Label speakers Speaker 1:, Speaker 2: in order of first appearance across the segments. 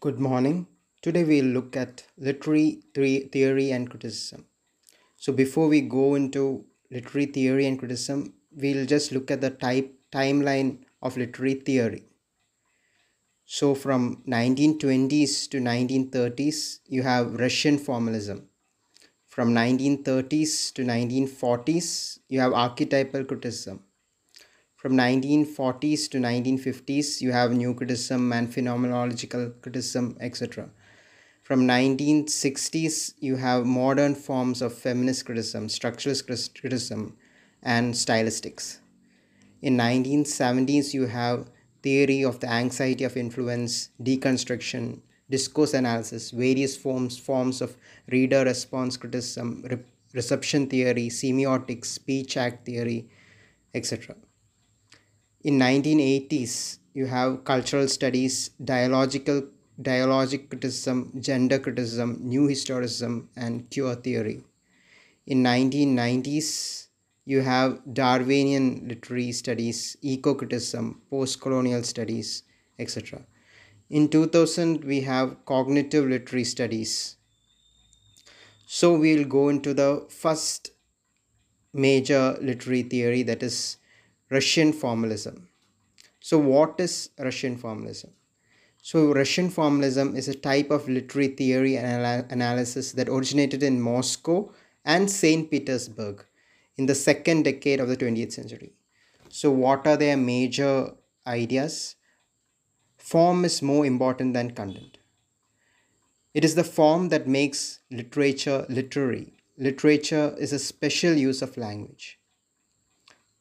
Speaker 1: Good morning. Today we'll look at literary theory and criticism. So before we go into literary theory and criticism, we'll just look at the type timeline of literary theory. So from 1920s to 1930s, you have Russian formalism. From 1930s to 1940s, you have archetypal criticism. From 1940s to 1950s, you have new criticism and phenomenological criticism, etc. From 1960s, you have modern forms of feminist criticism, structuralist criticism, and stylistics. In 1970s, you have theory of the anxiety of influence, deconstruction, discourse analysis, various forms forms of reader response criticism, re- reception theory, semiotics, speech act theory, etc in 1980s you have cultural studies dialogical dialogic criticism gender criticism new historicism and queer theory. In 1990s you have darwinian literary studies eco-criticism post-colonial studies etc in 2000 we have cognitive literary studies. So we'll go into the first major literary theory that is Russian formalism. So, what is Russian formalism? So, Russian formalism is a type of literary theory and ana- analysis that originated in Moscow and St. Petersburg in the second decade of the 20th century. So, what are their major ideas? Form is more important than content. It is the form that makes literature literary. Literature is a special use of language.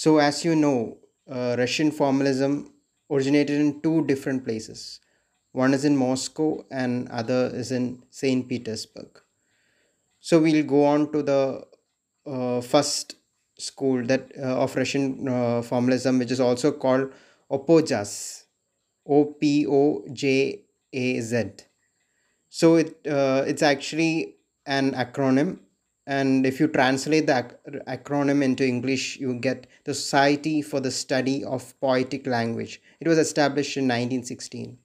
Speaker 1: So, as you know, uh, Russian formalism originated in two different places. One is in Moscow and other is in St. Petersburg. So, we'll go on to the uh, first school that uh, of Russian uh, formalism, which is also called Opojaz, O P O J A Z. So, it uh, it's actually an acronym and if you translate the ac- acronym into english you get the society for the study of poetic language. It was established in 1916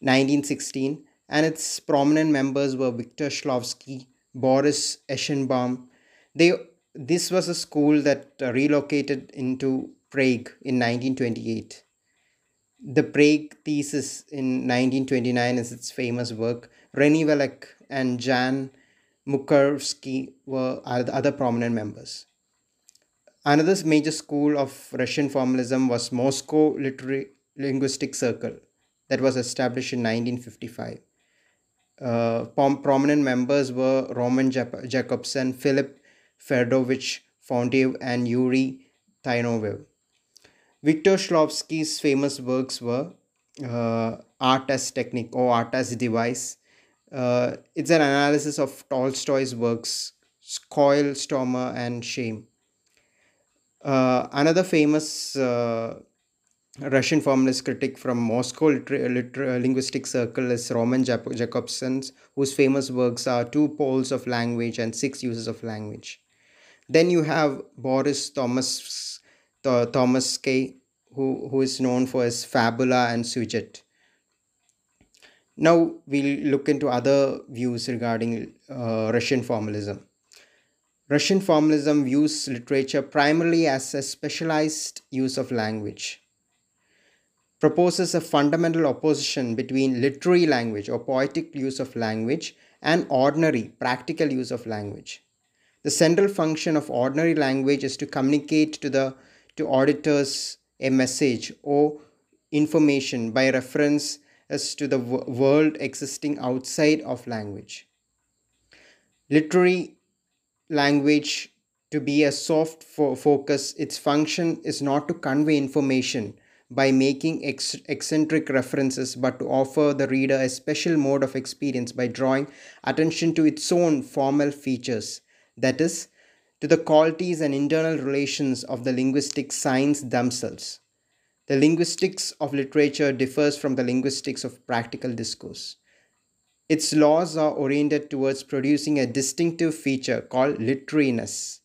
Speaker 1: 1916 and its prominent members were viktor shklovsky boris eichenbaum. They this was a school that uh, relocated into prague in 1928 the prague thesis in 1929 is its famous work René Wellek and jan Mukarsky were other prominent members. Another major school of Russian formalism was Moscow Literary Linguistic Circle that was established in 1955. Uh, prominent members were Roman Jap- Jakobson, Philip Ferdovich Fontiev, and Yuri Tynyanov. Viktor Shklovsky's famous works were uh, Art as Technique or Art as Device, uh, it's an analysis of Tolstoy's works, Kholstomer, and Shame. Uh, another famous uh, Russian formalist critic from Moscow liter- liter- linguistic circle is Roman Jap- Jakobson, whose famous works are Two Poles of Language and Six Uses of Language. Then you have Boris Thomas Th- Thomas K, who, who is known for his Fabula and Sujet. Now we'll look into other views regarding uh, Russian formalism. Russian formalism views literature primarily as a specialized use of language, proposes a fundamental opposition between literary language or poetic use of language and ordinary practical use of language. The central function of ordinary language is to communicate to the to auditors a message or information by reference as to the world existing outside of language. Literary language to be a soft fo- focus, its function is not to convey information by making ex- eccentric references, but to offer the reader a special mode of experience by drawing attention to its own formal features, that is, to the qualities and internal relations of the linguistic signs themselves. The linguistics of literature differs from the linguistics of practical discourse. Its laws are oriented towards producing a distinctive feature called literariness.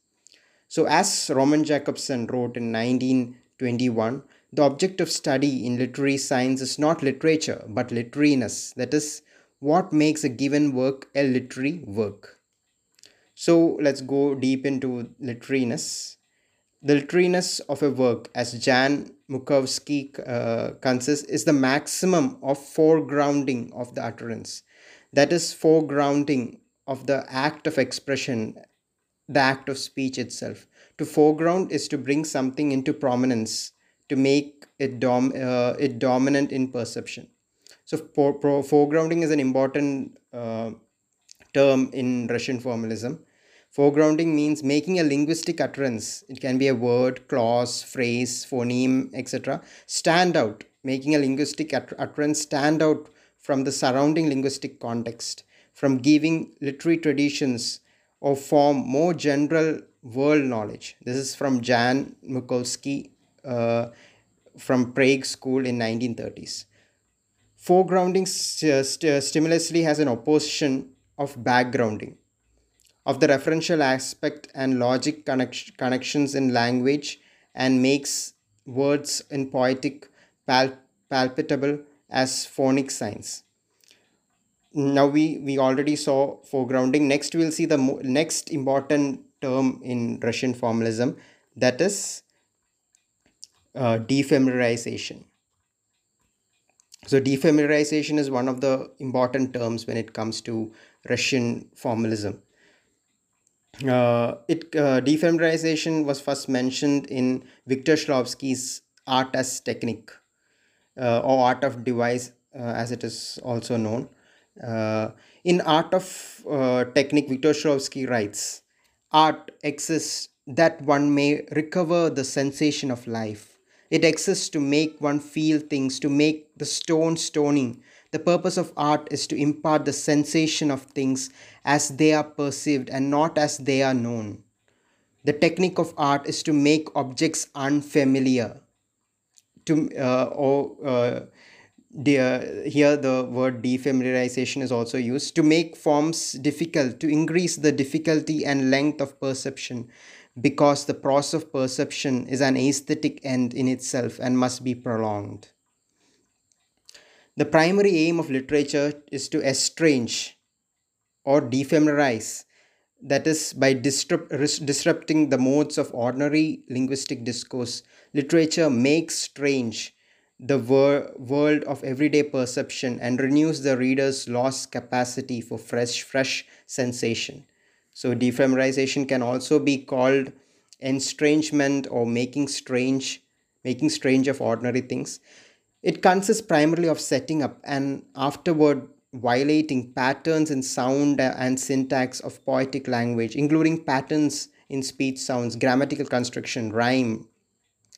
Speaker 1: So, as Roman Jakobson wrote in 1921, the object of study in literary science is not literature but literariness, that is, what makes a given work a literary work. So let's go deep into literariness. The literariness of a work, as Jan Mukarsky uh, consists, is the maximum of foregrounding of the utterance. That is, foregrounding of the act of expression, the act of speech itself. To foreground is to bring something into prominence, to make it, dom- uh, it dominant in perception. So, for, for, foregrounding is an important uh, term in Russian formalism Foregrounding means making a linguistic utterance. It can be a word, clause, phrase, phoneme, etc. Stand out, making a linguistic utterance stand out from the surrounding linguistic context, from giving literary traditions or form more general world knowledge. This is from Jan Mukarsky uh, from Prague School in 1930s. Foregrounding st- st- stimulously has an opposition of backgrounding of the referential aspect and logic connect- connections in language and makes words in poetic pal- palpable as phonic signs. Now we we already saw foregrounding. Next we'll see the mo- next important term in russian formalism that is uh, defamiliarization so defamiliarization is one of the important terms when it comes to russian formalism uh, it uh, defamiliarization was first mentioned in Victor Shklovsky's Art as Technique uh, or Art of Device, uh, as it is also known. Uh, in Art of uh, Technique, Victor Shklovsky writes, "Art exists that one may recover the sensation of life. It exists to make one feel things, to make the stone stony, the purpose of art is to impart the sensation of things as they are perceived and not as they are known. The technique of art is to make objects unfamiliar. To uh, or uh, uh, here the word defamiliarization is also used to make forms difficult, to increase the difficulty and length of perception, because the process of perception is an aesthetic end in itself and must be prolonged. The primary aim of literature is to estrange or defamiliarize, that is, by disrupt, disrupting the modes of ordinary linguistic discourse, literature makes strange the wor- world of everyday perception and renews the reader's lost capacity for fresh, fresh sensation. So, defamiliarization can also be called estrangement or making strange, making strange of ordinary things. It consists primarily of setting up and afterward violating patterns in sound and syntax of poetic language, including patterns in speech sounds, grammatical construction, rhyme,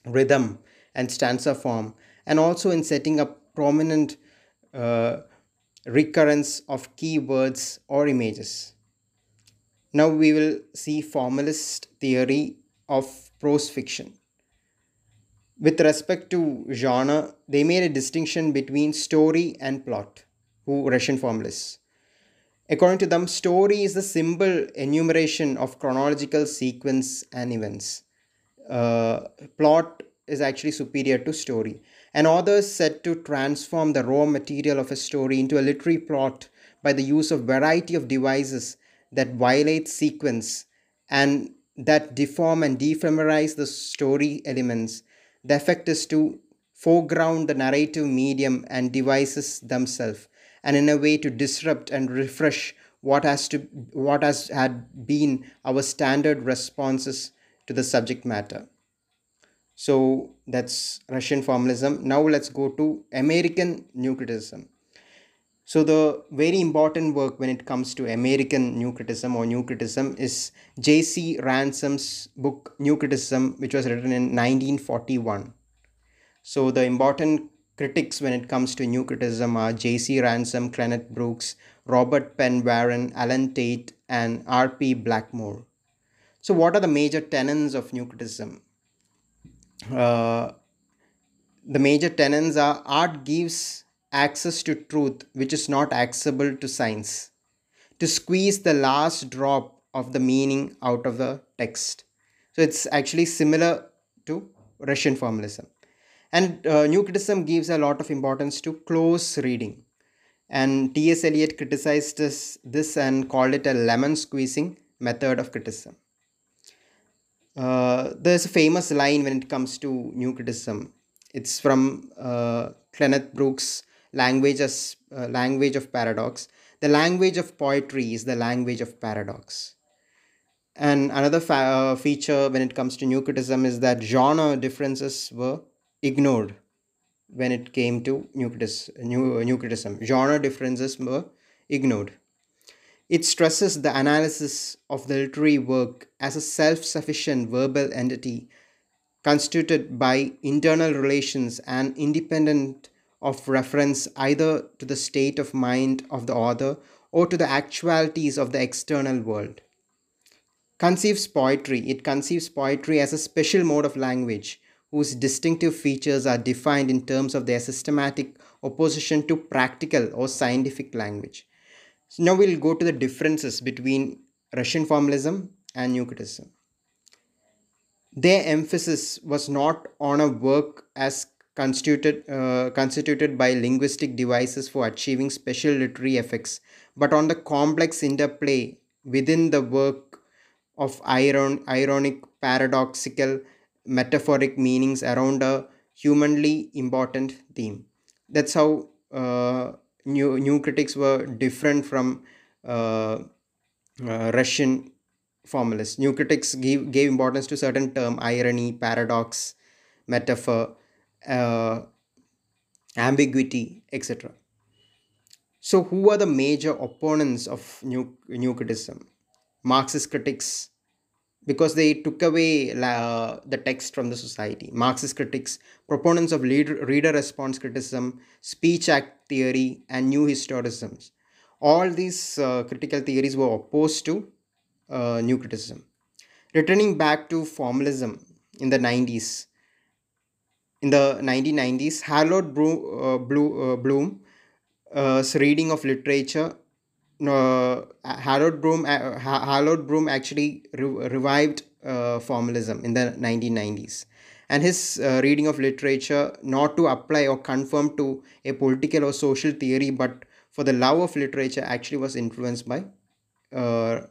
Speaker 1: rhythm, and stanza form, and also in setting up prominent uh, recurrence of keywords or images. Now we will see formalist theory of prose fiction with respect to genre, they made a distinction between story and plot, who Russian formalists. According to them, story is the simple enumeration of chronological sequence and events. Uh, plot is actually superior to story. An author is said to transform the raw material of a story into a literary plot by the use of variety of devices that violate sequence and that deform and defamiliarize the story elements the effect is to foreground the narrative medium and devices themselves, and in a way to disrupt and refresh what has to what has had been our standard responses to the subject matter. So that's Russian formalism. Now let's go to American new criticism. So the very important work when it comes to American new criticism or new criticism is J.C. Ransom's book New Criticism, which was written in 1941. So the important critics when it comes to new criticism are J.C. Ransom, Cleanth Brooks, Robert Penn Warren, Allen Tate, and R.P. Blackmur. So what are the major tenets of new criticism? Uh, the major tenets are art gives access to truth which is not accessible to science, to squeeze the last drop of the meaning out of the text. So it's actually similar to Russian formalism. And uh, new criticism gives a lot of importance to close reading. And T.S. Eliot criticized this, this and called it a lemon squeezing method of criticism. Uh, there's a famous line when it comes to new criticism. It's from uh, Cleanth Brooks' language as uh, language of paradox. The language of poetry is the language of paradox. And another fa- uh, feature when it comes to new criticism is that genre differences were ignored when it came to new, critis- new, new criticism. Genre differences were ignored. It stresses the analysis of the literary work as a self sufficient verbal entity constituted by internal relations and independent of reference either to the state of mind of the author or to the actualities of the external world. Conceives poetry, it conceives poetry as a special mode of language whose distinctive features are defined in terms of their systematic opposition to practical or scientific language. So now we'll go to the differences between Russian formalism and New Criticism. Their emphasis was not on a work as constituted, uh, constituted by linguistic devices for achieving special literary effects, but on the complex interplay within the work of iron, ironic, paradoxical, metaphoric meanings around a humanly important theme. That's how uh, new new critics were different from uh, uh, Russian formalists. New critics gave gave importance to certain term irony, paradox, metaphor, uh, ambiguity, etc. So, who are the major opponents of new new criticism? Marxist critics because they took away uh, the text from the society. Marxist critics, proponents of lead, reader response criticism, speech act theory, and new historicisms. All these uh, critical theories were opposed to uh, new criticism. Returning back to formalism in the 90s, in the 1990s, Harold Bloom's uh, uh, reading of literature uh, Harold Bloom uh, Harold Bloom actually re- revived uh, formalism in the 1990s and his uh, reading of literature not to apply or conform to a political or social theory but for the love of literature actually was influenced by uh,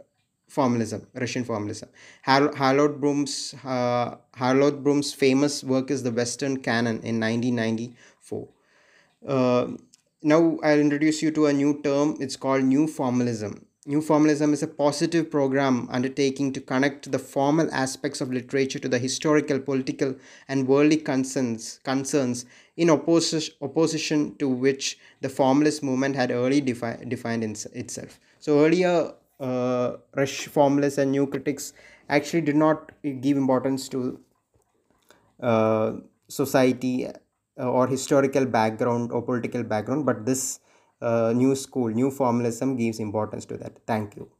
Speaker 1: formalism russian formalism Har- harold bloom's uh, harold bloom's famous work is the western canon in 1994 uh, now I'll introduce you to a new term. It's called New Formalism. New Formalism is a positive program undertaking to connect the formal aspects of literature to the historical, political, and worldly concerns, concerns in opposition, opposition to which the formalist movement had early defi- defined in, itself. So earlier, uh, Rush formalists and new critics actually did not give importance to uh, society uh, or historical background or political background but this uh, new school new formalism gives importance to that. Thank you